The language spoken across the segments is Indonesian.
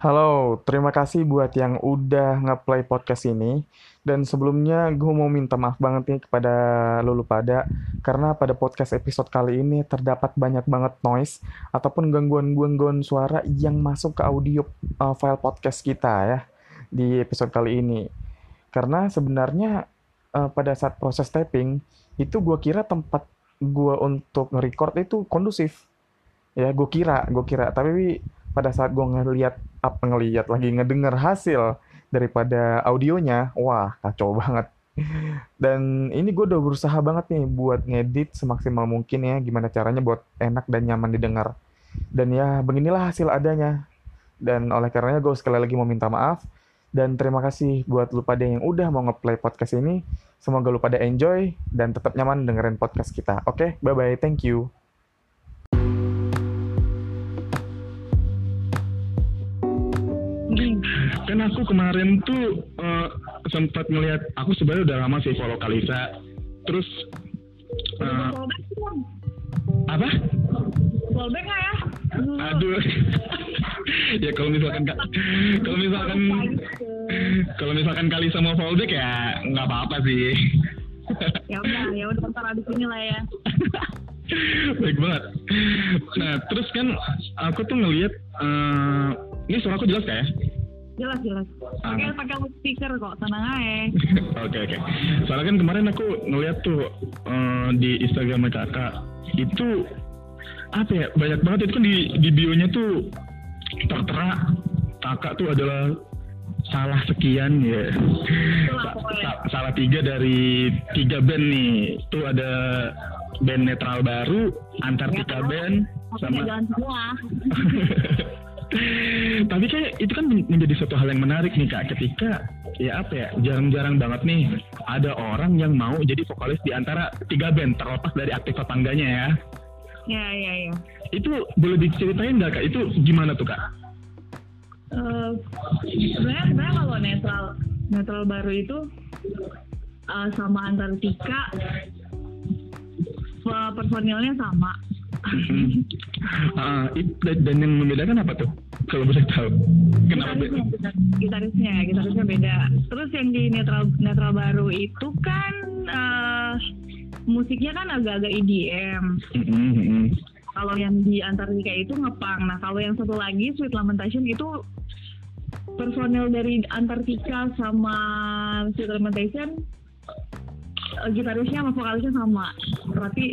Halo, terima kasih buat yang udah nge-play podcast ini. Dan sebelumnya gue mau minta maaf banget nih kepada lulu pada karena pada podcast episode kali ini terdapat banyak banget noise ataupun gangguan-gangguan suara yang masuk ke audio uh, file podcast kita ya di episode kali ini. Karena sebenarnya uh, pada saat proses taping itu gue kira tempat gue untuk nge-record itu kondusif. Ya, gue kira, gue kira. Tapi pada saat gue ngeliat apa ngeliat lagi ngedenger hasil daripada audionya, wah kacau banget. Dan ini gue udah berusaha banget nih buat ngedit semaksimal mungkin ya, gimana caranya buat enak dan nyaman didengar. Dan ya beginilah hasil adanya. Dan oleh karenanya gue sekali lagi mau minta maaf. Dan terima kasih buat lu pada yang udah mau ngeplay podcast ini. Semoga lu pada enjoy dan tetap nyaman dengerin podcast kita. Oke, okay? bye-bye. Thank you. Kan aku kemarin tuh uh, sempat ngelihat aku sebenarnya udah lama sih follow Kalisa. Terus uh, apa? Fallback nggak ya? aduh. Ya kalau misalkan kalau misalkan kalau misalkan Kalisa mau fallback ya nggak apa-apa sih. Ya udah ya udah ntar abis ini lah ya. Baik banget. Nah terus kan aku tuh ngelihat uh, ini suara aku jelas gak ya? Jelas jelas. Pakai ah. pakai speaker kok tenang aja. Oke oke. Soalnya kan kemarin aku ngeliat tuh uh, di Instagram kakak itu apa ya banyak banget itu kan di di bionya tuh tertera kakak tuh adalah salah sekian ya. Sa sa salah tiga dari tiga band nih. Tuh ada band netral baru Antartika ya, band sama Tapi kayak itu kan menjadi suatu hal yang menarik nih kak ketika ya apa ya jarang-jarang banget nih ada orang yang mau jadi vokalis di antara tiga band terlepas dari aktif apa enggaknya ya. Ya ya ya. Itu boleh diceritain nggak kak? Itu gimana tuh kak? Uh, sebenarnya sebenarnya kalau netral netral baru itu uh, sama Antartika personilnya sama uh, dan yang membedakan apa tuh? Kalau bisa tahu. Kenapa gitarisnya, beda? Gitarisnya, gitarisnya beda. Terus yang di netral netral baru itu kan uh, musiknya kan agak-agak EDM. Mm-hmm. Kalau yang di Antartika itu ngepang. Nah kalau yang satu lagi Sweet Lamentation itu personel dari Antartika sama Sweet Lamentation uh, gitarisnya sama vokalisnya sama. Berarti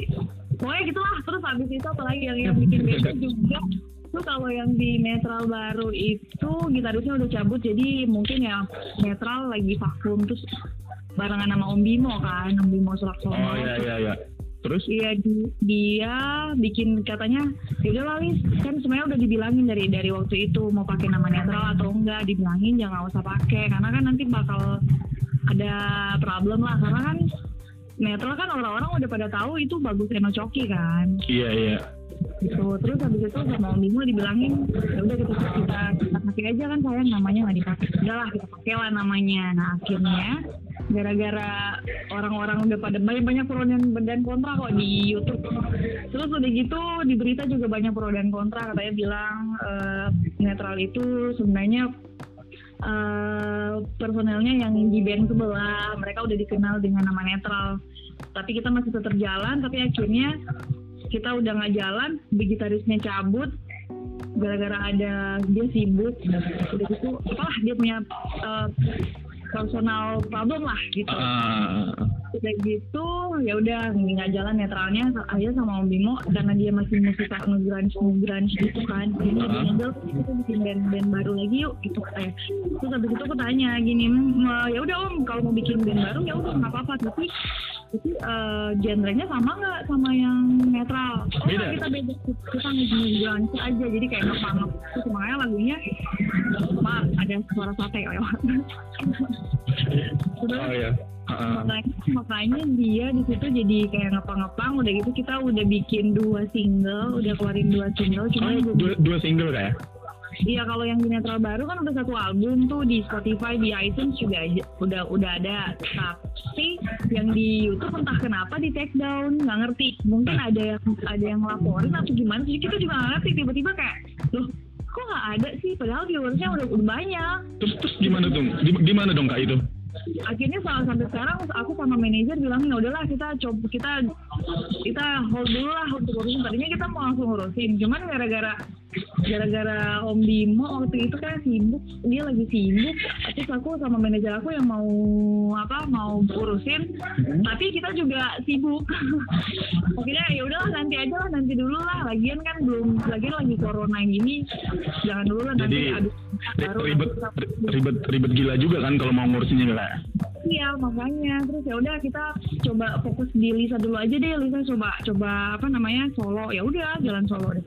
pokoknya gitulah. Terus habis itu apalagi yang yang bikin beda juga. Tuh kalau yang di netral baru itu gitarisnya udah cabut. Jadi mungkin ya netral lagi vakum. Terus barengan sama Om Bimo kan. Om Bimo Sulaksono. Oh iya iya iya. Terus? Iya di, dia bikin katanya ya udah Lis kan sebenarnya udah dibilangin dari dari waktu itu mau pakai nama netral atau enggak. Dibilangin jangan usah pakai. Karena kan nanti bakal ada problem lah. Karena kan netral kan orang-orang udah pada tahu itu bagus Eno Coki kan. Iya iya. Gitu. Terus habis itu sama Om Bimo dibilangin ya udah kita kita kita pakai aja kan sayang namanya nggak dipakai. Udahlah kita pakai lah namanya. Nah akhirnya gara-gara orang-orang udah pada banyak banyak pro dan, dan kontra kok di YouTube. Terus udah gitu di berita juga banyak pro dan kontra katanya bilang uh, netral itu sebenarnya uh, personelnya yang di band sebelah mereka udah dikenal dengan nama netral. Tapi kita masih tetap jalan tapi akhirnya kita udah nggak jalan gitarisnya cabut. Gara-gara ada dia sibuk udah gitu apalah dia punya uh, personal problem lah gitu. Uh. Udah gitu ya udah nggak jalan netralnya aja sama Om Bimo karena dia masih suka nge-grunge nge-grunge gitu kan. Jadi uh. dia kita bikin band-band baru lagi yuk gitu katanya. Terus habis itu aku tanya gini, ya udah Om kalau mau bikin band baru ya udah nggak apa-apa tapi itu uh, genrenya sama nggak sama yang netral? Oh beda. kita beda kita nge-grunge aja jadi kayak ngepang terus makanya lagunya apa ada suara sate lewat. Terus, oh iya. Uh, makanya, makanya dia di situ jadi kayak ngepang-ngepang. Udah gitu kita udah bikin dua single udah keluarin dua single cuma oh, dua, dua single kayak Iya kalau yang netral baru kan udah satu album tuh di Spotify di iTunes juga aja, udah udah ada. Tapi yang di YouTube entah kenapa di take down nggak ngerti. Mungkin ada yang ada yang laporin atau gimana jadi kita juga nggak ngerti. Tiba-tiba kayak loh kok nggak ada sih padahal viewersnya udah, udah banyak Terus terus gimana dong? Di, gimana dong kak itu? akhirnya soal sampai sekarang aku sama manajer bilang ya udahlah kita coba kita kita hold dulu lah untuk urusin tadinya kita mau langsung urusin cuman gara-gara gara-gara Om Bimo waktu itu kan sibuk dia lagi sibuk. Terus aku sama manajer aku yang mau apa mau urusin tapi kita juga sibuk. Akhirnya ya udahlah nanti aja lah nanti dulu lah. Lagian kan belum lagian lagi corona ini jangan dulu lah nanti Jadi baru ribet ribet ribet gila juga kan kalau mau ngurusinnya kak. Iya makanya. Terus ya udah kita coba fokus di Lisa dulu aja deh. Lisa coba coba apa namanya solo. Ya udah jalan solo deh.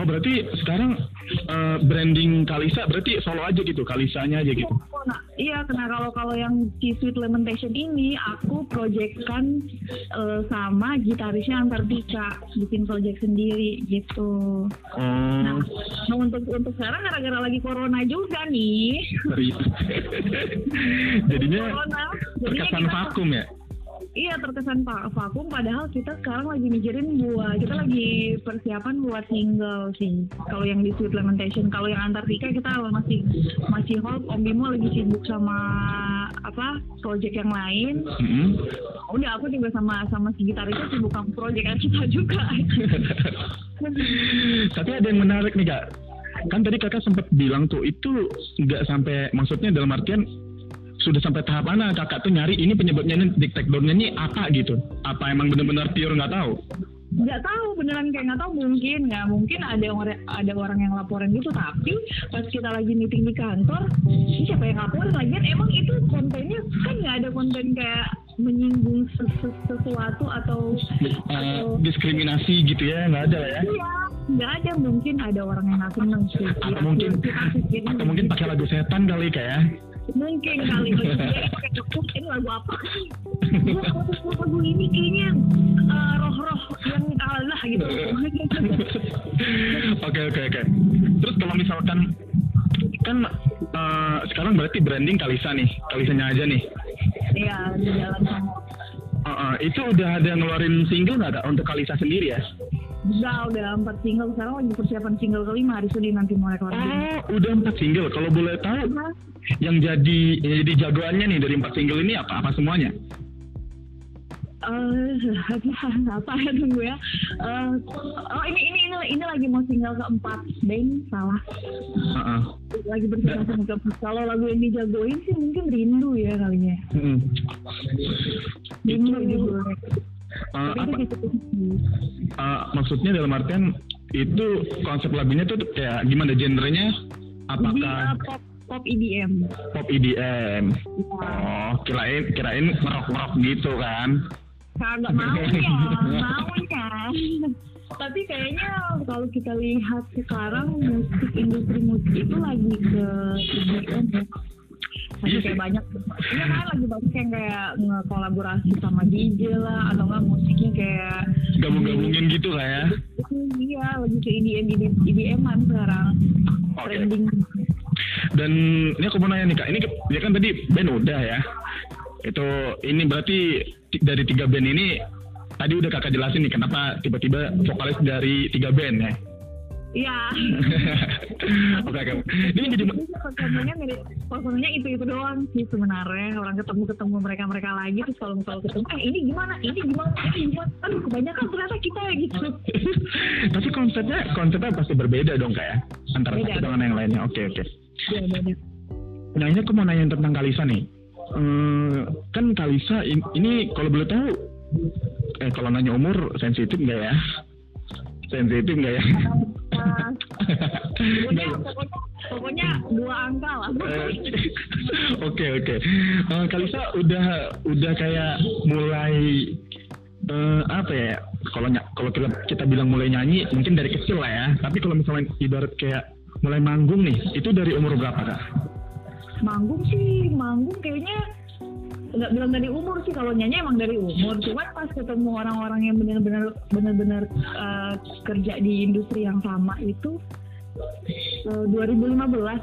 Oh berarti sekarang eh, branding Kalisa berarti solo aja gitu, Kalisanya aja gitu. Nah, iya karena kalau kalau yang si Sweet Lamentation ini aku projectkan eh, sama gitarisnya Antartika bikin project sendiri gitu. Nah, Oh, nah untuk untuk sekarang gara-gara lagi corona juga nih. serius. Jadinya corona. Jadinya terkesan kita- vakum ya. Iya terkesan pak vakum padahal kita sekarang lagi mikirin buat kita lagi persiapan buat single sih. Kalau yang di Sweet Lamentation, kalau yang Antartika kita masih masih hold. Om Bimo lagi sibuk sama apa project yang lain. Mm-mm. Udah aku juga sama sama si gitarisnya sibuk sama project kita juga. Tapi ada yang menarik nih kak. Kan tadi kakak sempat bilang tuh itu nggak sampai maksudnya dalam artian sudah sampai tahap mana kakak tuh nyari ini penyebabnya ini di takedownnya ini apa gitu? Apa emang benar-benar pure nggak tahu? nggak tahu beneran kayak nggak tahu mungkin nggak mungkin ada orang ada orang yang laporan gitu tapi pas kita lagi meeting di kantor siapa yang laporin lagian emang itu kontennya kan nggak ada konten kayak menyinggung ses- ses- sesuatu atau Eh, atau diskriminasi gitu ya nggak ada ya? iya nggak ada mungkin ada orang yang nggak seneng sih Atau mungkin atau mungkin pakai lagu setan kali kak ya? Mungkin kali pakai tepuk ini lagu apa sih kalau lagu ini kayaknya eh, roh-roh yang Allah gitu Oke oke oke. Terus kalau misalkan kan eh, sekarang berarti branding Kalisa nih, Kalisanya aja nih. Iya, di jalan sama. Eh, eh, itu udah ada ngeluarin single nggak untuk Kalisa sendiri ya? Udah, udah empat single. Sekarang lagi persiapan single kelima hari Senin nanti mau recording. Oh udah empat single. Kalau boleh tahu yang jadi yang jadi jagoannya nih dari empat single ini apa apa semuanya? Eh, apa ya tunggu ya? Eh, oh ini ini ini ini lagi mau single keempat, Bang salah. Eh, eh. Lagi persiapan single keempat. Kalau lagu yang dijagoin sih mungkin rindu ya kalinya. Mm. Rindu Itu-. Eh, Tapi apa? itu gitu. Eh, maksudnya dalam artian itu konsep lagunya tuh kayak gimana genrenya? Apakah uh, pop pop EDM. pop EDM? Oh, kirain kirain rock-rock gitu kan? Kagak maunya, maunya. Tapi kayaknya kalau kita lihat sekarang musik industri musik itu lagi ke EDM ya. Lagi Iya kayak sih. banyak, iya kan lagi banyak yang kayak ngekolaborasi sama DJ lah atau enggak musiknya kayak Gabung-gabungin gitu lah ya? Iya, lagi ke EDM, EDM, EDM-an sekarang. Oke. Trending. Dan ini aku mau nanya nih kak, ini ya kan tadi band udah ya. Itu ini berarti ti- dari tiga band ini tadi udah kakak jelasin nih kenapa tiba-tiba vokalis dari tiga band ya. Iya. Oke oke. Ini jadi personanya mirip personanya itu itu doang sih sebenarnya orang ketemu ketemu mereka mereka lagi terus kalau kalau ketemu eh ini gimana ini gimana ini gimana aduh kebanyakan ternyata kita ya gitu tapi konsepnya konsepnya pasti berbeda dong kak ya antara Beda. satu dengan yang lainnya. Oke oke. Ya banyak Nah ini aku mau nanya tentang Kalisa nih. Hmm, kan Kalisa in- ini kalau boleh tahu, eh kalau nanya umur sensitif nggak ya? Sensitif nggak ya? Nah, pokoknya Nggak. pokoknya pokoknya dua angka lah Eh, Oke oke. Eh, Kalisa udah udah kayak mulai eh, apa ya? Kalau kalau kita, kita bilang mulai nyanyi mungkin dari kecil lah ya. Tapi kalau misalnya ibarat kayak mulai manggung nih, itu dari umur berapa kak? manggung sih manggung kayaknya nggak bilang dari umur sih kalau nyanyi emang dari umur. Cuman pas ketemu orang-orang yang benar-benar benar-benar eh, kerja di industri yang sama itu eh, 2015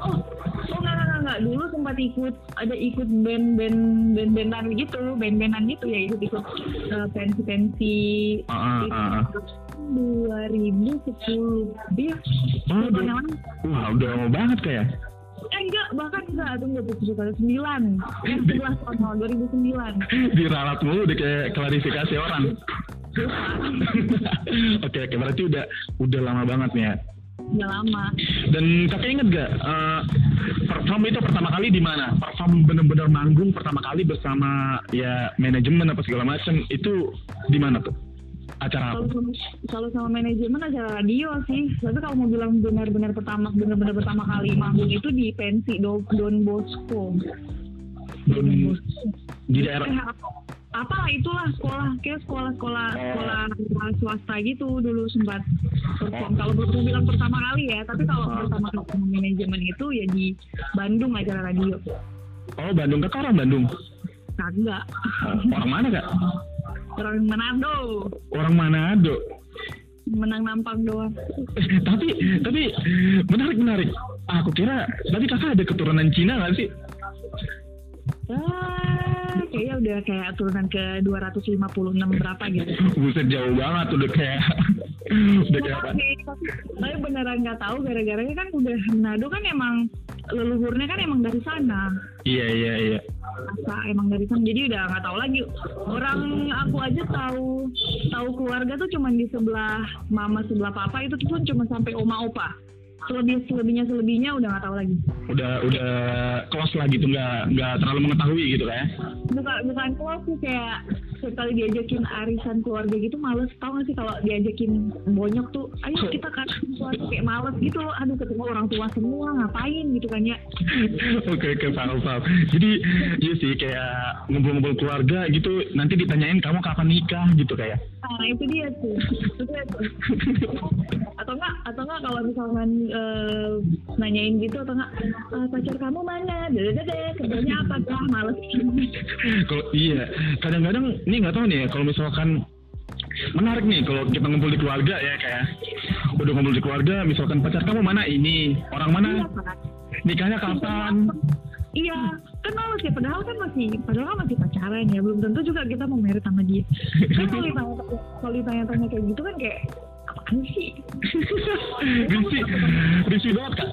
oh oh nggak nggak nggak, dulu sempat ikut ada ikut band-band band-bandan gitu band-bandan gitu ya ikut ikut eh, pensi-pensi. Ah, ah, ah. 2010 lebih. Oh, Tahun udah, yang lalu. wah udah lama banget kayak. Eh enggak, bahkan enggak, tunggu tujuh sembilan. Yang sebelas tahun 2009. Diralat mulu udah kayak klarifikasi orang. oke oke berarti udah udah lama banget nih ya. Udah lama. Dan kakak inget gak eh, perform itu pertama kali di mana? Perform bener-bener manggung pertama kali bersama ya manajemen apa segala macam itu di mana tuh? Acara Kalau apa? sama, kalau sama manajemen acara radio sih. Tapi kalau mau bilang benar-benar pertama benar-benar pertama kali manggung itu di pensi Don, Don Bosco. Don. Di daerah Eh, apa, itulah sekolah kayak sekolah sekolah sekolah swasta gitu dulu sempat perform. Kalau belum bilang pertama kali ya, tapi kalau pertama kali manajemen itu ya di Bandung acara radio. Oh Bandung kakak orang Bandung. Kagak. Orang mana kak? Orang Manado. Orang Manado. Menang nampang doang. Eh, tapi tapi menarik menarik. Aku kira tadi kakak ada keturunan Cina nggak sih? Ah, kayaknya udah kayak turunan ke 256 berapa gitu. Buset jauh banget udah kayak udah kayak apa? Tapi beneran nggak tahu gara-garanya kan udah Manado kan emang leluhurnya kan emang dari sana. Iya iya iya. Asa emang dari sana. Jadi udah nggak tahu lagi. Orang aku aja tahu tahu keluarga tuh cuman di sebelah mama sebelah papa itu pun cuma sampai oma opa. Selebih selebihnya selebihnya udah nggak tahu lagi. Udah udah close lah gitu nggak nggak terlalu mengetahui gitu kayak. bukan bukan keluar sih kayak sekali diajakin arisan keluarga gitu males tau gak sih kalau diajakin bonyok tuh ayo kita kan keluarga kayak males gitu loh aduh ketemu orang tua semua ngapain gitu kan ya Oke oke paham paham. Jadi iya sih kayak ngumpul-ngumpul keluarga gitu nanti ditanyain kamu kapan nikah gitu kayak. nah itu dia tuh itu dia tuh atau enggak atau enggak kalau misalkan eh, nanyain gitu atau enggak "Eh, pacar kamu mana dede dede kerjanya apa dah males Kalau iya kadang-kadang ini nggak tahu nih ya, kalau misalkan menarik nih kalau kita ngumpul di keluarga ya kayak udah ngumpul di keluarga misalkan pacar kamu mana ini orang mana Iya, nikahnya kapan Iya, kan males ya. Padahal kan masih, padahal kan masih pacaran ya. Belum tentu juga kita mau merit sama dia. Kan kalau ditanya, kalau ditanya-tanya kayak gitu kan kayak risi risi banget kak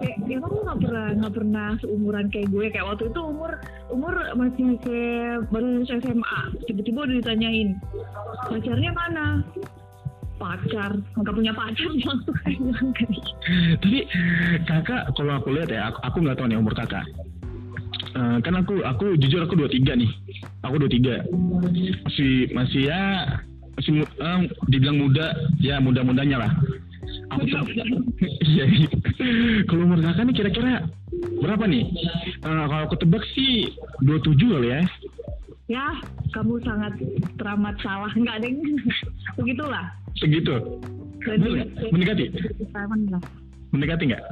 Kayak ya kamu nggak pernah nggak pernah seumuran kayak gue. Kayak waktu itu umur umur masih kayak baru lulus SMA. Tiba-tiba udah ditanyain pacarnya mana? Pacar, nggak punya pacar langsung kayak bilang gitu. tapi kakak kalau aku lihat ya aku nggak tahu nih umur kakak Eh, kan aku aku jujur aku 23 nih aku 23 masih masih ya masih eh, dibilang muda ya muda-mudanya lah aku tuh iya iya. kalau umur kakak nih kira-kira berapa nih Eh, kalau aku tebak sih 27 kali ya Ya, kamu sangat teramat salah. Nggak ada yang begitulah. segitu mendekati mendekati nggak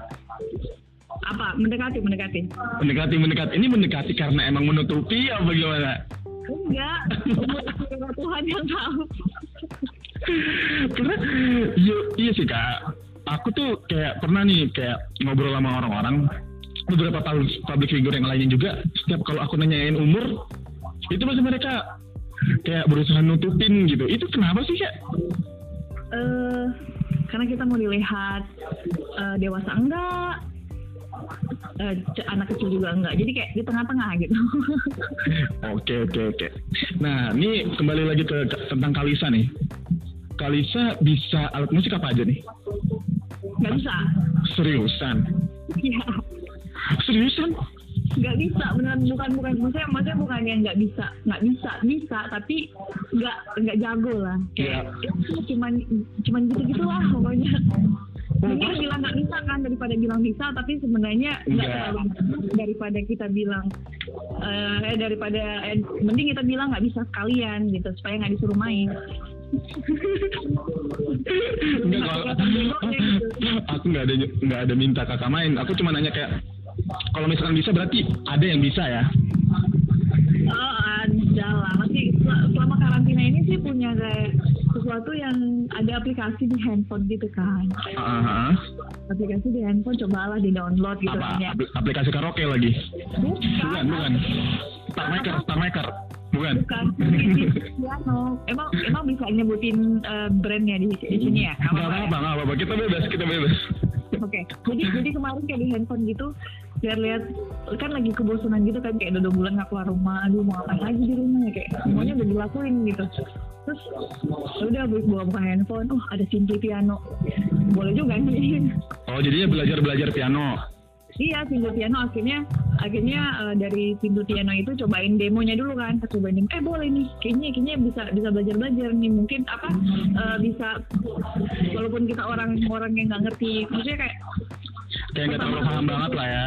Apa? Mendekati, mendekati. mendekati mendekati ini mendekati karena emang menutupi apa gimana Enggak, umur Tuhan yang tahu. karena iya, iya sih kak. Aku tuh kayak pernah nih kayak ngobrol sama orang-orang. Beberapa public, public figure yang lainnya juga setiap kalau aku nanyain umur itu pasti mereka kayak berusaha nutupin gitu. Itu kenapa sih kak? Eh, karena kita mau dilihat eh, dewasa enggak, eh, c- anak kecil juga enggak. Jadi kayak di tengah-tengah gitu. oke oke oke. Nah ini kembali lagi ke tentang Kalisa nih. Kalisa bisa alat musik apa aja nih? Nggak bisa. seriusan? Iya. seriusan? Nggak bisa beneran. Bukan bukan. Maksudnya maksudnya bukan yang nggak bisa. Nggak bisa bisa tapi nggak nggak jago lah. Kayak ya, cuman cuman gitu gitulah pokoknya mungkin bilang nggak bisa kan daripada bilang bisa tapi sebenarnya nggak Nggak. terlalu daripada kita bilang eh daripada eh, mending kita bilang nggak bisa sekalian gitu supaya nggak disuruh main Enggak, kalau aku nggak ada nggak ada minta kakak main. Aku cuma nanya kayak kalau misalkan bisa berarti ada yang bisa ya. Oh ada lah masih sel- selama karantina ini sih punya kayak sesuatu yang ada aplikasi di handphone gitu kan Aha. aplikasi di handphone cobalah di download gitu Apa kan ya apl- aplikasi karaoke lagi? Bukan, bukan bukan. Star Maker, Star Maker. Bukan. Bukan. Piano. Emang emang bisa nyebutin eh, brandnya di, di sini ya? Gak Nggak apa-apa ya? gak apa-apa. Kita bebas, kita bebas. Oke, jadi jadi kemarin kayak di handphone gitu, lihat-lihat kan lagi kebosanan gitu kan kayak udah dua bulan nggak keluar rumah, aduh mau apa lagi di rumah ya kayak semuanya udah dilakuin gitu. Terus ya udah bawa buka handphone, oh ada Simply Piano, boleh juga nih. Oh, jadinya belajar-belajar piano. iya Simply Piano. Akhirnya akhirnya eh, dari Simply Piano itu cobain demonya dulu kan, cobain demo, eh boleh nih, kayaknya kayaknya bisa bisa belajar belajar nih, mungkin apa eh, bisa walaupun kita orang orang yang nggak ngerti, maksudnya kayak Kayak nggak terlalu paham banget lah ya.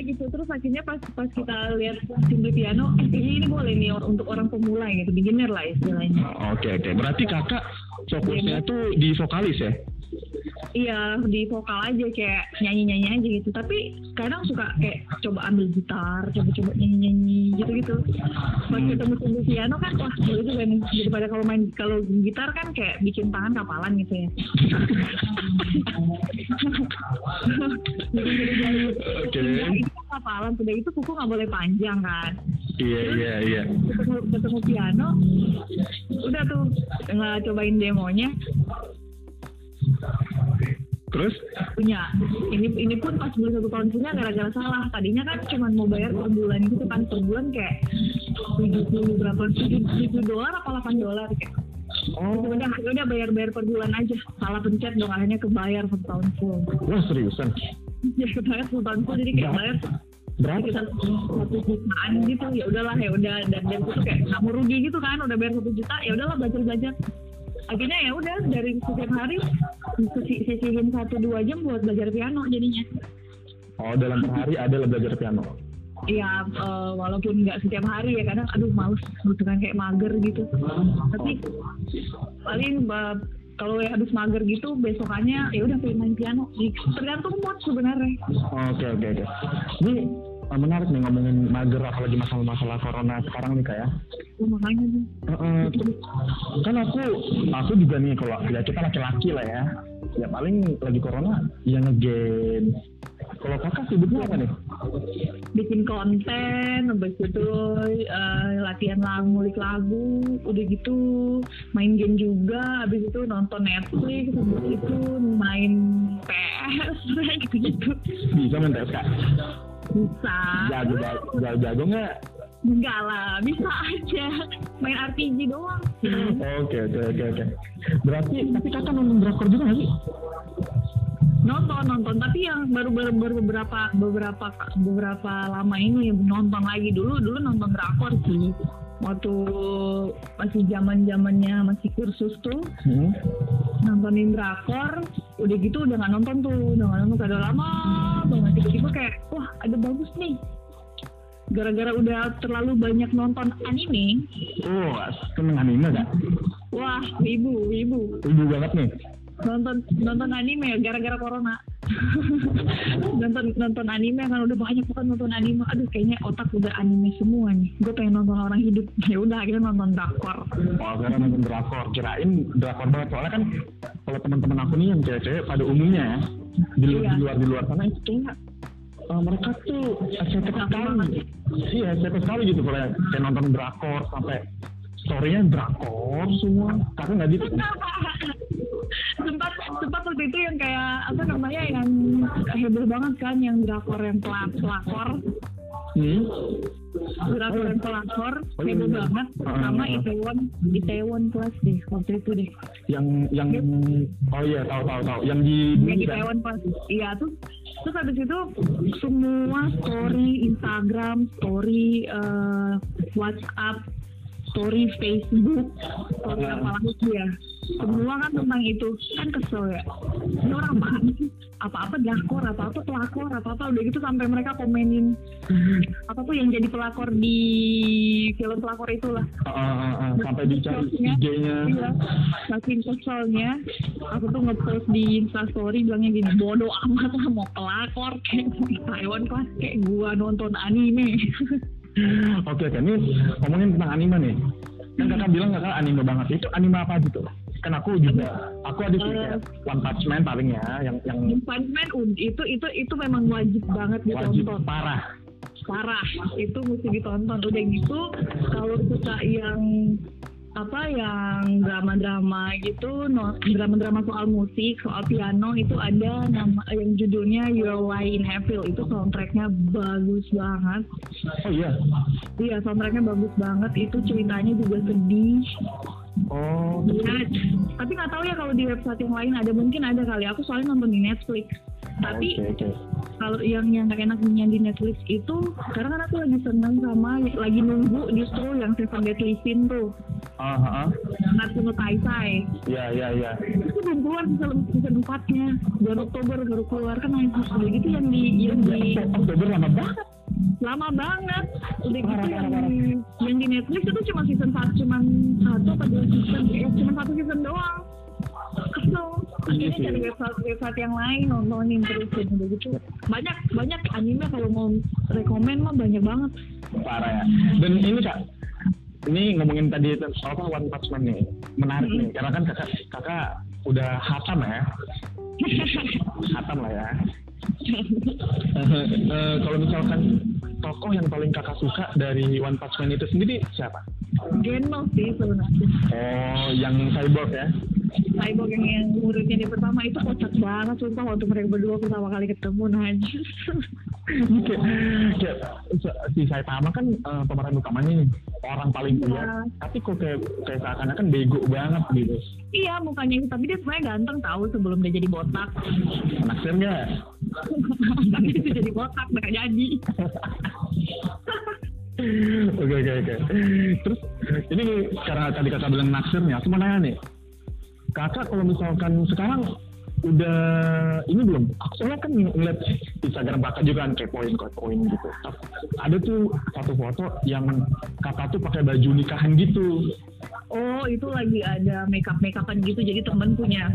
Gitu terus akhirnya pas pas kita lihat Simply Piano eh kayaknya ini boleh nih untuk orang pemula gitu beginner lah istilahnya Oke, oke. Berarti kakak fokusnya tuh di vokalis ya? Iya di vokal aja kayak nyanyi nyanyi aja gitu. Tapi kadang suka kayak coba ambil gitar coba coba nyanyi nyanyi gitu gitu pas ketemu Simply Piano kan wah boleh juga daripada kalau main kalau gitar kan kayak bikin tangan kapalan gitu ya. Oke. kan kapalan sudah itu kuku nggak boleh panjang kan. Iya, iya, iya. ketemu ketemu piano udah tuh nggak cobain demonya Terus? punya. Ini ini pun pas beli satu tahun punya gara-gara salah. Tadinya kan cuma mau bayar per bulan gitu kan. Per bulan kayak tujuh puluh berapa tujuh dolar apa delapan dolar kayak. Oh, udah udah bayar bayar per bulan aja. Salah pencet dong akhirnya kebayar satu tahun full. Wah seriusan? ya kebayar satu tahun full. Jadi kayak bayar Berapa? satu jutaan gitu. Ya udahlah ya udah. Dan dan itu kayak nggak mau rugi gitu kan. Udah bayar satu juta ya udahlah belajar belajar akhirnya ya udah dari setiap hari sisi- sisihin satu dua jam buat belajar piano jadinya Oh, dalam sehari ada lah belajar piano. Iya, eh, walaupun nggak setiap hari ya kadang aduh males gitu kan kayak mager gitu. Tapi paling eh, kalau ya habis mager gitu besokannya ya udah pengen main piano. Tergantung mood sebenarnya. Oke, oke, oke. Ini menarik nih ngomongin mager apalagi masalah-masalah corona sekarang nih kak ya. Oh, makanya nih. Heeh. kan aku aku juga nih kalau ya kita laki-laki lah ya ya paling lagi corona ya ngegame kalau kakak sibuknya apa nih bikin konten, habis itu eh, latihan lagu, ngulik lagu, udah gitu main game juga, habis itu nonton Netflix, habis itu main PS, gitu-gitu. bisa main TSK Bisa. jago jago jago, jago nggak Enggak lah, bisa aja. Main RPG doang. oke oke oke oke berarti tapi kakak nonton drakor juga nggak sih Nonton, nonton. Tapi yang baru baru, baru beberapa beberapa beberapa lama ini nonton lagi dulu dulu nonton drakor sih. Waktu masih zaman zamannya masih kursus tuh hmm? Nontonin drakor udah gitu udah nggak nonton tuh udah nggak nonton udah lama banget. Tiba-tiba kayak wah ada bagus nih. Gara-gara udah terlalu banyak nonton anime. Oh seneng anime nggak? Wah ibu ibu ibu banget nih. Nonton nonton anime ya gara-gara corona nonton nonton anime kan udah banyak banget nonton anime aduh kayaknya otak udah anime semua nih gue pengen nonton orang hidup ya udah akhirnya nonton drakor Oh, karena nonton drakor. Kirain drakor banget. Soalnya kan kalau teman-teman aku nih yang cewek-cewek pada umumnya ya, di, lu- Iya. di luar di luar sana itu kayaknya eh, mereka tuh estetik sekali. Iya, estetik sekali gitu kalau kayak nonton drakor sampai story-nya drakor semua. Kakak nggak gitu? sempat sempat waktu itu yang kayak apa namanya yang heboh banget kan yang drakor yang pelak pelakor Hmm? drakor yang pelakor Oh, iya, heboh iya. banget sama ah. Itaewon Itaewon Class deh waktu itu deh Yang yang oh iya tahu tahu tahu yang di yang? Itaewon Class iya tuh terus habis itu semua story Instagram story eh, WhatsApp story Facebook story Ah. apa lagi ya? Semua kan tentang itu. Kan kesel ya. Ini orang apaan sih apa-apa drakor apa-apa pelakor apa-apa udah gitu sampai mereka komenin. Apa tuh yang jadi pelakor di film pelakor itulah. Ah, ah, ah, ah. sampai dicari IG-nya. Iya, saking keselnya. Aku tuh ngepost di instastory bilangnya gini bodoh amat lah mau pelakor kayak Taiwan kelas kayak gua nonton anime Oke, oke. Ini ngomongin tentang anime nih. Kan kakak bilang kakak anime banget. Itu anime apa gitu? Kan aku juga, aku ada sih kayak One Punch Man paling ya, yang yang One Punch Man itu itu itu memang wajib banget wajib ditonton parah. parah itu mesti ditonton udah gitu kalau suka yang apa yang drama-drama gitu no, drama-drama soal musik soal piano itu ada nama yang judulnya Your Lie in Evil itu soundtracknya bagus banget Oh iya. iya soundtracknya bagus banget itu ceritanya juga sedih Oh. Iya, tapi nggak tahu ya kalau di website yang lain ada mungkin ada kali. Aku soalnya nonton di Netflix. Tapi Oke oke. kalau yang yang gak enaknya di Netflix itu, sekarang kan aku lagi seneng sama lagi nunggu justru yang Seven Deadly Sin tuh, ah. ah. Natsuno Taisai. Iya iya iya. Itu belum keluar season empatnya. Bulan Oktober baru keluar kan anjir. Udah gitu yang di yang di Oktober lama banget. lama banget. Udah gitu yang yang di Netflix itu cuma season satu, cuma satu apa dua season, eh, cuma satu season doang. Kesel. Akhirnya Iya cari website website yang lain nontonin terusin udah gitu. Banyak banyak anime kalau mau rekomen mah banyak banget. Parah ya. Dan ini kak, ini ngomongin tadi apa One Punch Man nih, menarik nih. Karena kan kakak kakak udah hatam ya, hatam lah ya. Eh, eh, kalau misalkan tokoh yang paling kakak suka dari One Punch Man itu sendiri siapa? Geno sih sebenarnya. Oh, yang cyborg ya? Cyborg yang, yang muridnya di pertama itu kocak banget sumpah waktu mereka berdua pertama kali ketemu najis. kayak si Saitama kan eh, pemeran utamanya nih orang paling Iya. kuat tapi kok kayak kayak seakan-akan bego banget gitu iya mukanya itu tapi dia sebenarnya ganteng tahu sebelum dia jadi botak. naksir nggak tapi itu jadi botak mereka jadi. oke oke oke terus ini karena tadi kakak bilang naksir nih aku mau nanya nih kakak kalau misalkan sekarang udah ini belum? Aku soalnya kan ngeliat Instagram kakak juga kan kepoin kepoin gitu. Ada tuh satu foto yang kakak tuh pakai baju nikahan gitu Oh itu lagi ada makeup makeupan gitu. Jadi temen punya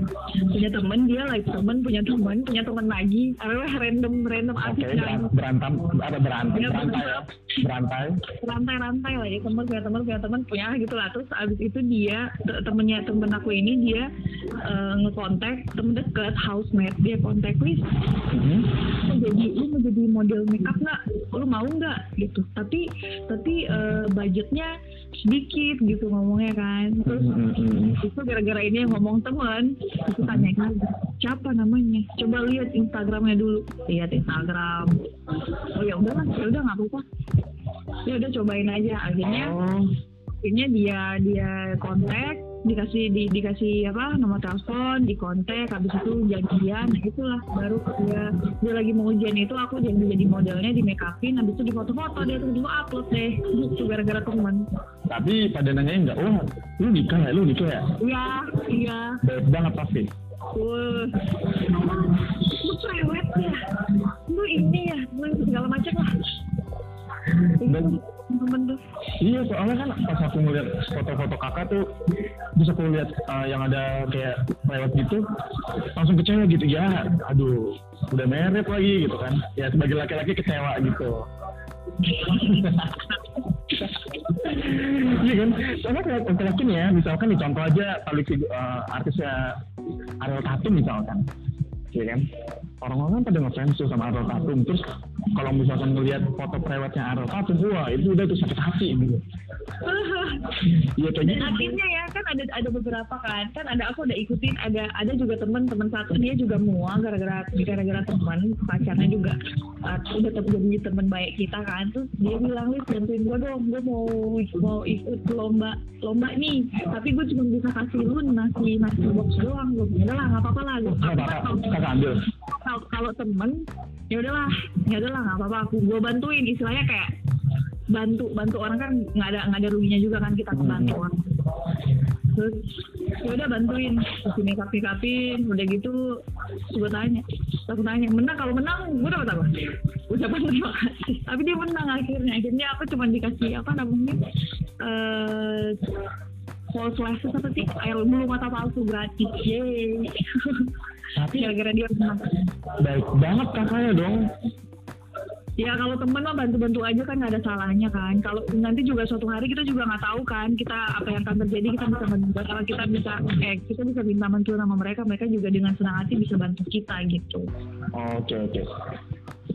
punya temen dia lagi temen punya temen punya temen lagi. Aduh, random random artis yang berantem ada berantai Iya, berantai ya berantai rantai-rantai lah ya temen punya temen punya temen punya gitu lah. Terus abis itu dia te- temennya temen aku ini dia eh, ngekontak temen deket housemate. Dia kontak please mau jadi lu mau jadi model makeup nggak? Lu mau nggak? Gitu. Tapi tapi eh, budgetnya sedikit gitu ngomongnya kan. Terus itu gara-gara ini yang ngomong temen itu tanya kan siapa namanya? Coba lihat instagramnya dulu. Lihat instagram. Oh ya udahlah ya udah nggak apa-apa. Ya udah cobain aja. Akhirnya oh. akhirnya dia dia kontak dikasih di, dikasih apa nomor telepon dikontak habis itu janjian nah itulah baru dia dia lagi mau ujian itu aku jadi jadi modelnya di make upin habis itu di foto-foto dia terus upload deh gitu gara-gara temen. Tapi pada nanyain nggak wah lu nikah ya lu nikah ya? Iya iya. Baik banget pasti. Wah, lu cerewet ya, lu ini ya, lu segala macam lah. Dan- temen tuh. Iya soalnya kan pas aku ngeliat foto-foto kakak tuh Terus aku lihat eh, yang ada kayak lewat gitu Langsung kecewa gitu. Ya Aduh udah meret lagi gitu kan. Ya sebagai laki-laki kecewa gitu. Iya kan? Soalnya kayak laki-laki nih ya Misalkan nih contoh aja paling eh, artisnya Ariel Tatum misalkan. Iya kan? Orang-orang kan pada ngefans tuh sama Ariel Tatum Terus kalau misalkan ngelihat foto prewetnya Ariel Tatum Wah itu udah tuh sakit hati gitu. Iya kayak Dan gitu. akhirnya ya kan ada ada beberapa kan, kan ada aku udah ikutin, ada ada juga temen temen satu dia juga mual gara-gara gara-gara teman pacarnya juga. Uh, udah tetap jadi teman baik kita kan, terus dia bilang Lis bantuin gue dong, gue mau mau ikut lomba lomba nih, tapi gue cuma bisa kasih lu nasi nasi box doang, gue bilang udah lah nggak apa-apa lah, Nggak apa-apa, kakak ambil kalau kalau temen ya udahlah ya udahlah nggak apa-apa aku gue bantuin. Istilahnya kayak bantu bantu orang kan nggak ada nggak ada ruginya juga kan kita ngebantu orang. Terus ya udah bantuin kasih make up make upin udah gitu gue tanya aku tanya menang kalau menang gue dapat apa? Ucapan terima kasih. Tapi dia menang akhirnya akhirnya aku cuma dikasih apa namanya eh false lashes apa sih? Air bulu mata palsu gratis yeay Tapi gara-gara dia baik banget kakaknya dong Ya kalau temen mah bantu-bantu aja kan nggak ada salahnya kan. Kalau nanti juga suatu hari kita juga nggak tahu kan kita apa yang akan terjadi kita bisa bantu kalau kita bisa eh kita bisa minta bantuan sama mereka mereka juga dengan senang hati bisa bantu kita gitu. Oke oke.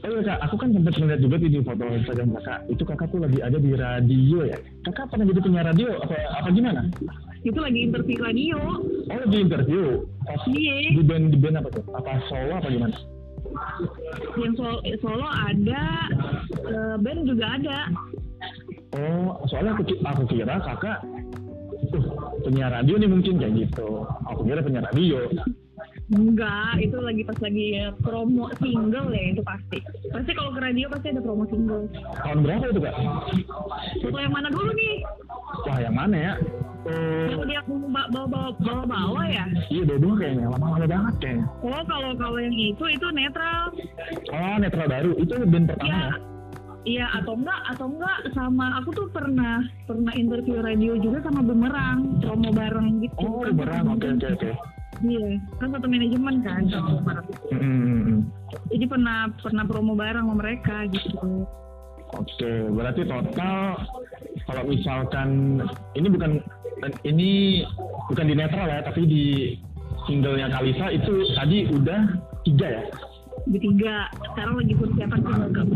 Eh kak, aku kan sempat melihat juga di foto Instagram kakak. Itu kakak tuh lagi ada di radio ya. Kakak pernah jadi penyiar radio apa apa gimana? Itu lagi interview radio. Oh lagi interview. Pas Iya. di band di band apa tuh? Apa solo apa gimana? Yang solo, solo ada, eh, band juga ada. Oh, soalnya aku, aku kira kakak uh, penyiar radio nih mungkin kayak gitu. Aku kira penyiar radio. Enggak, itu lagi pas lagi promo single ya itu pasti. Pasti kalau ke radio pasti ada promo single. Tahun berapa itu kak? Kalau yang mana dulu nih? Wah yang mana ya? Oh, Yang dia bawa-bawa bawa-bawa ya? iya dua-dua kayaknya. Lama-lama banget kayaknya. Oh, kalau kalau yang itu itu netral. Oh, netral baru. Itu band pertama Iya. ya? Iya atau enggak atau enggak sama aku tuh pernah pernah interview radio juga sama Bumerang promo bareng gitu. Oh, Kan satu Oke, oke, oke. Iya, kan satu manajemen kan sama Bumerang. Hmm, Jadi pernah pernah promo bareng sama mereka gitu. Oke, berarti total kalau misalkan ini bukan ini bukan di netral ya, tapi di singlenya Kalisa itu tadi udah tiga ya. Bertiga, sekarang lagi persiapan single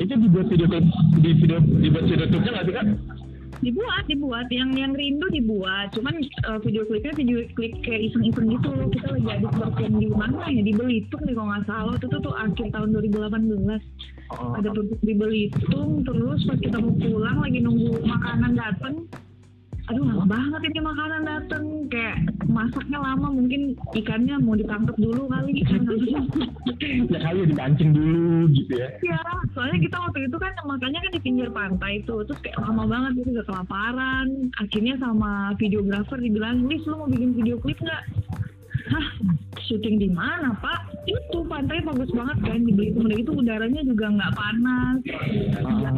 Itu dibuat video klip di video dibuat video klipnya nggak sih kak? Dibuat dibuat. Yang yang rindu dibuat. Cuman eh, video klipnya video klip kayak iseng-iseng gitu loh. Kita lagi ada perform di mana ya di Belitung nih kalau nggak salah. Itu tuh, tuh akhir tahun 2018 Oh, ada perform di Belitung terus pas kita mau pulang lagi nunggu makanan dateng aduh lama banget ini makanan dateng kayak masaknya lama mungkin ikannya mau ditangkap dulu kali ya kali dipancing dulu gitu ya. Ya, soalnya kita waktu itu kan makanya kan di pinggir pantai tuh, terus kayak lama banget gitu udah kelaparan. Akhirnya sama videografer dibilang, Nis lu mau bikin video klip nggak? Hah, syuting di mana pak? Itu pantai bagus banget kan di Belitung. Udah itu udaranya juga nggak panas, nggak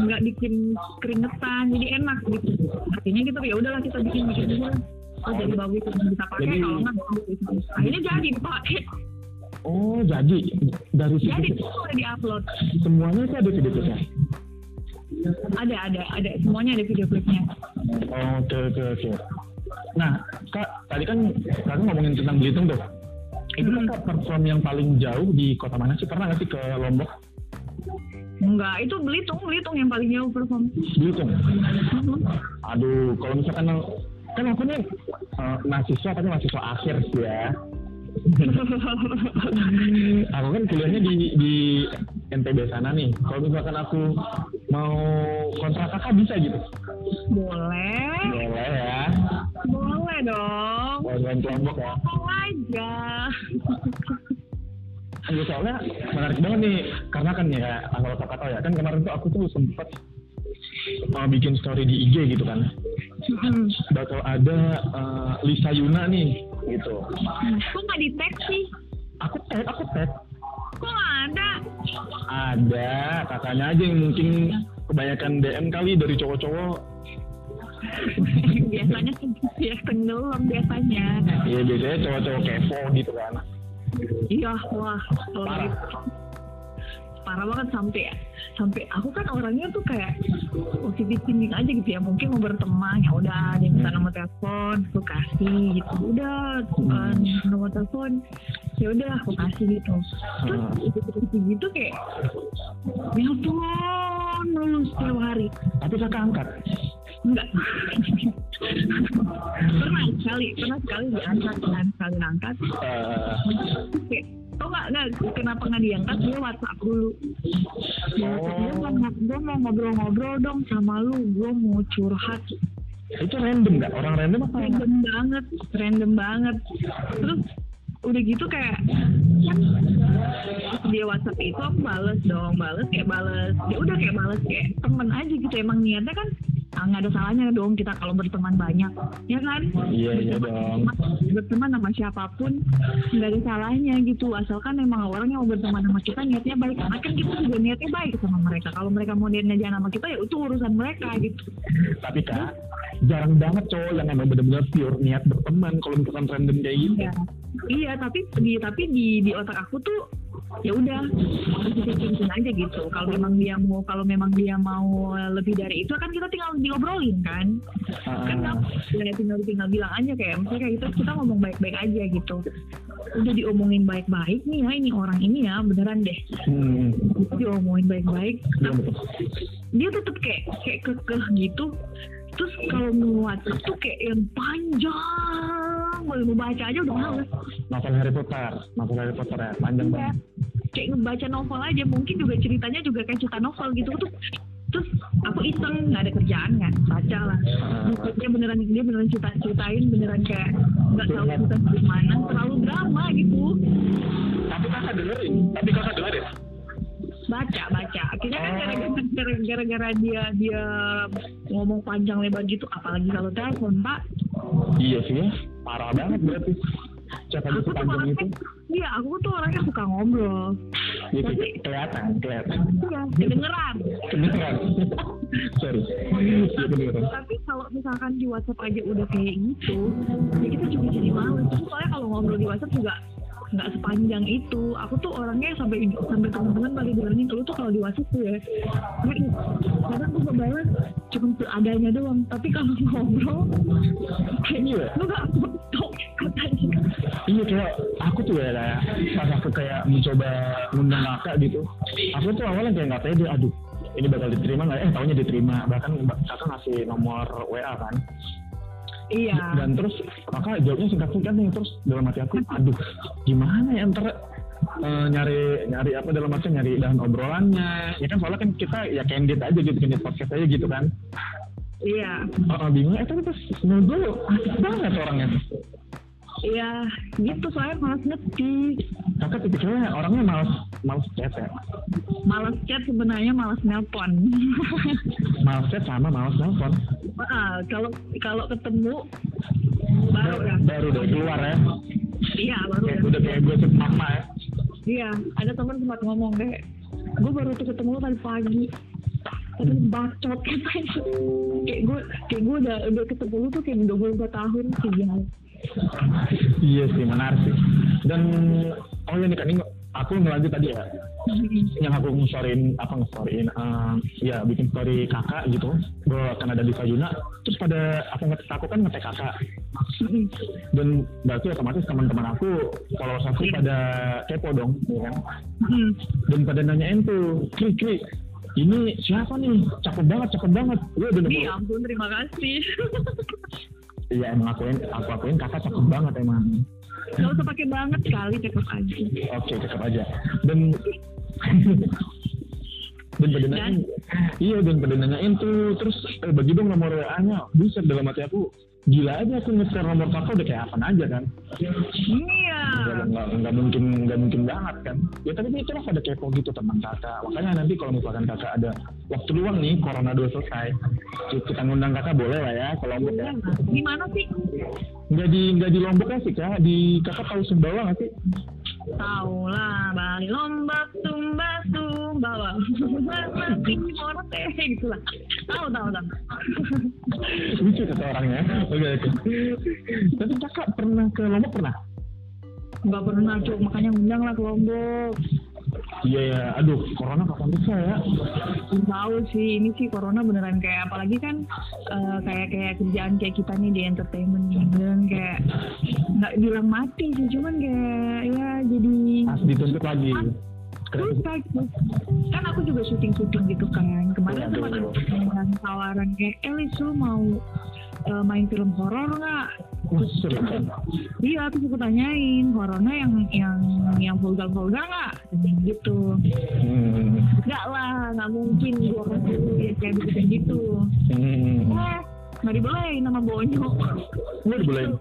nggak bikin keringetan, jadi enak gitu. Akhirnya gitu ya udahlah kita bikin bikin dulu. Oh jadi bagus bisa pakai Jadi- kalau nggak bagus. Akhirnya jadi dipakai. Oh jadi dari situ Jadi itu udah diupload. semuanya itu ada video klipnya. Ada, ada, ada. Semuanya ada video klipnya. Oke oke oke. Nah kak tadi kan kakak ngomongin tentang Belitung tuh. Itu Hmm. kakak perform yang paling jauh di kota mana sih? Pernah nggak sih ke Lombok? Enggak, itu Belitung, Belitung yang paling jauh perform. Belitung. Aduh, kalau misalkan kan aku nih eh, mahasiswa tapi mahasiswa akhir sih ya. aku kan kuliahnya di di NTB sana nih. Kalau misalkan aku mau kontrak kakak bisa gitu. Boleh, Boleh ya. Dong. Boleh kelompok ya. Aja. Enggak soalnya menarik banget nih karena kan ya kalau kakak tahu ya kan kemarin tuh aku tuh sempet uh, bikin story di IG gitu kan Hmm. bakal ada uh, Lisa Yuna nih gitu Kok nggak di tag sih? aku tag aku tag Kok nggak ada? ada kakaknya aja yang mungkin kebanyakan DM kali dari cowok-cowok biasanya ya tenggelam biasanya. ya biasanya cowok-cowok kepo gitu kan Iya, wah, kalau Parah. gitu. parah banget sampai sampai aku kan orangnya tuh kayak positif thinking aja gitu ya mungkin mau berteman ya udah dia minta nomor telepon aku kasih gitu udah uh, nomor telepon ya udah aku kasih gitu terus Hmm. gitu gitu kayak nelpon lulus setiap hari tapi kakak angkat enggak pernah sekali pernah sekali diangkat dan sekali angkat Eh, Oke, tau nggak nggak kenapa nggak diangkat dia WhatsApp dulu. Dia WhatsApp dia Oh. bilang, gue mau ngobrol-ngobrol dong sama lu, gue mau curhat. itu random nggak orang random apa Random banget, random banget. Terus udah gitu kayak kan dia WhatsApp itu aku bales dong, bales kayak bales. Ya udah kayak bales kayak temen aja gitu. Emang niatnya kan nggak ada salahnya dong kita kalau berteman banyak, ya kan? Iya, iya dong. berteman sama siapa pun nggak ada salahnya gitu. Asalkan memang orang yang mau berteman sama kita niatnya baik. Karena kan kita juga niatnya baik sama mereka. Kalau mereka mau niatnya jangan sama kita ya itu urusan mereka gitu. Tapi kak jarang banget cowok yang emang bener-bener pure niat berteman kalau misalkan random kayak gitu. Iya. Iya tapi di tapi di di otak aku tuh ya udah positif thinking aja gitu. Kalau memang dia mau kalau memang dia mau lebih dari itu kan kita tinggal diobrolin kan? Kan Ah, ya tinggal tinggal bilang aja kayak misalnya kayak gitu kita ngomong baik-baik aja gitu. Udah diomongin baik-baik nih ya ini orang ini ya beneran deh. Hmm. diomongin baik-baik Iya dia tetep kayak kayak kekeh gitu terus kalau mau WhatsApp tuh kayak yang panjang. Mau mau baca aja udah males. Novel Harry Potter, novel Harry Potter ya, panjang Iya. banget. kayak ngebaca novel aja. Mungkin juga ceritanya juga kayak cerita novel gitu. Tuh terus aku iseng. Nggak ada kerjaan kan baca lah. Ah. dia beneran dia beneran cerita ceritain beneran kayak nggak tahu cerita gimana. Terlalu drama gitu. Tapi kakak dengerin, tapi kakak dengerin. Baca baca akhirnya kan gara-gara gara- gara-gara dia dia ngomong panjang lebar gitu apalagi kalau telepon pak Iya sih ya, parah banget berarti. Gitu tuh panjang itu? iya aku tuh orangnya suka ngobrol Ya, Tapi- kelihatan, kelihatan. iya kedengeran Kedengeran. Sorry. Iya kedengeran. tapi kalau misalkan di WhatsApp aja udah kayak gitu ya kita juga jadi males soalnya kalau ngobrol di WhatsApp juga nggak sepanjang itu aku tuh orangnya sampai sampai teman-teman pada bilangin lu tuh kalau di WhatsApp tuh ya kadang gue balas cuma seadanya doang tapi kalau ngobrol Iya. lu gak foto katanya Iya kayak aku tuh ya kayak pas aku kayak mencoba ngundang kakak gitu. Aku tuh awalnya kayak nggak pede, aduh ini bakal diterima nggak? Eh taunya diterima. Bahkan kakak ngasih nomor WA kan. Iya. Dan terus kakak jawabnya singkat-singkat nih terus dalam hati aku, aduh gimana ya ntar eh, nyari nyari apa dalam arti nyari bahan obrolannya. Ya kan soalnya kan kita ya candid aja gitu candid podcast aja gitu kan. Iya. Oh, bingung. Eh tapi pas ngobrol asik banget orangnya iya gitu soalnya malas ngetik kakak tipikalnya orangnya males males chat ya? Malas chat sebenarnya malas nelpon. Males chat sama males nelfon Ah, kalau kalau ketemu baru ya baru deh keluar ya? Iya baru kayak ya. udah kayak gue mama ya? Iya, ada teman sempat ngomong deh, gue baru tuh ketemu lo tadi pagi, tapi bacot kayak gue, kayak gue udah udah ketemu lu tuh kayak 22 tahun kayak gimana? Iya sih menarik sih. Dan oh ya nih kan ini aku ngelanjut tadi ya. Yang aku nge-storyin apa nge-storyin eh, ya bikin story kakak gitu bahwa kan ada di Sayuna terus pada aku aku kan ngetek kakak. Dan berarti otomatis teman-teman aku followers aku Iya. pada kepo dong ya kan? Hmm. dan pada nanyain tuh klik klik ini siapa nih? Cakep banget cakep banget. Gue udah nemu Ya ampun, terima kasih. iya emang akuin aku akuin kakak cakep banget emang Gak usah pakai banget kali, cakep aja. Oke, cakep aja. Dan dan pada nanyain, iya dan pada nanyain tuh terus eh, bagi dong nomor WA-nya. Bisa dalam hati aku gila aja aku nge-share nomor kakak udah kayak apa aja kan. Iya. Nggak, mungkin nggak mungkin banget kan. Ya tapi itu lah ada kepo gitu tentang kakak. Makanya nanti kalau misalkan kakak ada waktu luang nih, corona dua selesai, kita ngundang kakak boleh lah ya ke Lombok ya. Di mana sih? Nggak di nggak di Lombok ya sih kak, di kakak tahu Sumbawa nggak sih? Tahu lah, Bali Lombok, Sumba, Sumbawa. Masih orang teh gitu lah. Tahu, tahu, tahu. lucu kata orangnya oke oke tapi kakak pernah ke Lombok pernah Gak pernah, cuk. Makanya undang lah ke Lombok. iya ya aduh corona kapan bisa ya tahu sih ini sih corona beneran kayak apalagi kan eh, kayak kayak kerjaan kayak kita nih di entertainment beneran kayak nggak bilang mati sih cuman kayak ya jadi pas dituntut lagi Keren. gitu. kan aku juga syuting syuting gitu kan kemarin sempat ada tawaran kayak Elis lu mau eh, main film horor nggak iya aku juga tanyain horornya yang yang yang vulgar vulgar nggak gitu Hmm. Enggak lah, nggak mungkin gua kasih ya kayak gitu gitu. Hmm. Eh, nggak dibolehin sama Bonyo. Nggak dibolehin.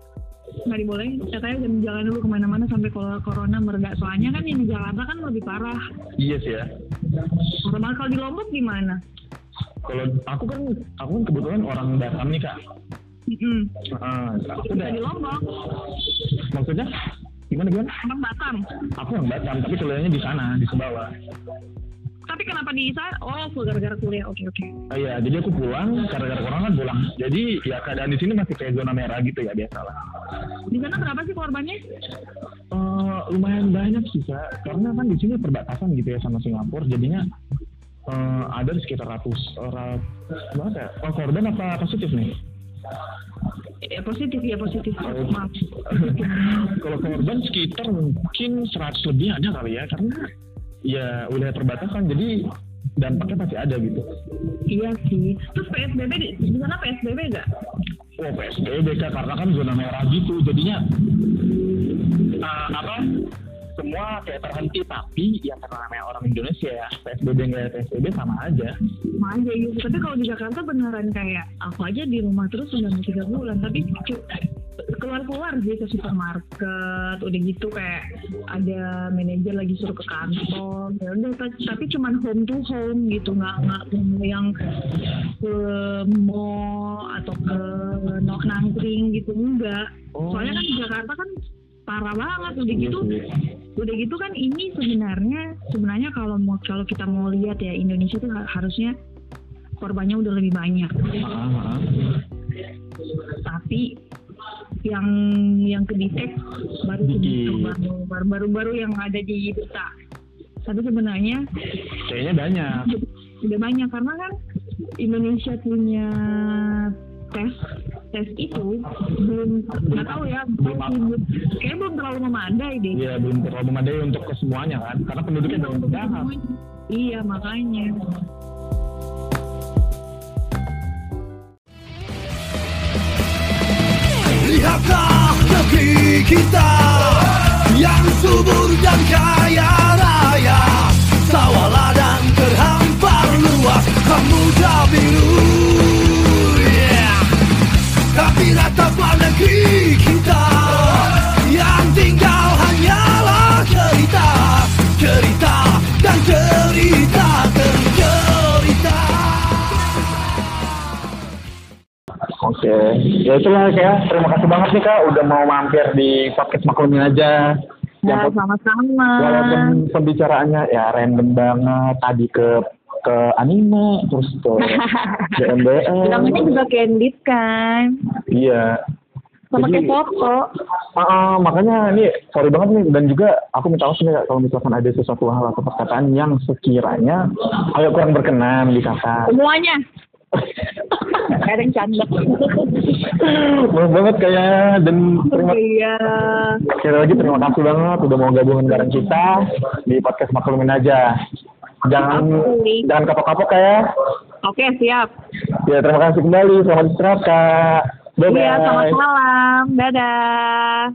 Nggak dibolehin. Katanya jangan jalan dulu ke mana-mana sampai kalau corona mereda. Soalnya kan ini Jakarta kan lebih parah. Iya sih ya. Sama kalau di Lombok gimana? Kalau aku kan, aku kan kebetulan orang Batam nih kak. Mm-mm. Ah, aku udah. di Lombok, Maksudnya gimana gimana? orang Batam. Aku yang Batam, tapi kuliahnya di sana, di Sumbawa. Tapi kenapa di sana? Oh, gara-gara kuliah. Oke oke. Ah, iya, jadi aku pulang, karena gara corona kan pulang. Jadi ya keadaan di sini masih kayak zona merah gitu ya biasa lah. Di sana berapa sih korbannya? Eh, lumayan banyak sih kak karena kan di sini perbatasan gitu ya sama Singapura jadinya eh, ada di sekitar ratus rat, berapa ya? Oh, korban apa positif nih ya positif ya positif maaf Kalau korban sekitar mungkin 100 lebih ada kali ya karena ya wilayah perbatasan jadi dampaknya pasti ada gitu. iya sih terus psbb di, di sana psbb nggak Wah PSBB Kak, karena kan zona merah gitu jadinya eh, apa semua kayak terhenti tapi ya karena namanya orang Indonesia ya PSBB nggak PSBB sama aja. sama aja gitu tapi kalau di Jakarta beneran kayak aku aja di rumah terus udah tiga bulan tapi keluar keluar sih ke supermarket. Udah gitu kayak ada manajer lagi suruh ke kantor. Ya udah ta- tapi cuman home to home gitu. Nggak nggak yang ke mall atau ke nok nangkring gitu enggak Oh. soalnya kan di Jakarta kan parah banget. Udah Iya gitu udah gitu kan ini sebenarnya sebenarnya kalau mau kalau kita mau lihat ya Indonesia tuh ha- harusnya korbannya udah lebih banyak. Ah, ah. tapi yang yang kedetek baru Dikit. segitu baru baru baru baru yang ada di berita tapi sebenarnya Kayaknya banyak. udah banyak karena kan Indonesia punya tes tes itu belum nggak tahu ya Belum kayak belum terlalu memadai deh Iya belum terlalu memadai untuk ke semuanya kan karena penduduknya belum banyak. Iya makanya. Lihatlah negeri kita yang subur dan kaya raya Sawah ladang terhampar luas Samudra biru yeah. Tapi rataplah negeri kita Yang tinggal hanyalah cerita Cerita dan Cerita Oke, ya itulah kayak terima kasih banget nih kak udah mau mampir di podcast maklumin aja. Ya sama-sama. walaupun pembicaraannya ya random banget tadi ke ke anime terus ke BMBM. Namanya juga candid kan. Iya. Sama kayak foto. Ah, ah, makanya ini sorry banget nih dan juga aku minta maaf nih Kak, kalau misalkan ada sesuatu hal atau perkataan yang sekiranya agak kurang berkenan di kakak. Semuanya. Kadang canda. Maaf banget kayak dan terima Iya. sekali lagi terima kasih banget udah mau gabungin bareng kita di podcast maklumin aja. Jangan jangan kapok-kapok kayak. Oke siap. Ya terima kasih kembali selamat istirahat kak. Bye Iya selamat malam. Dadah.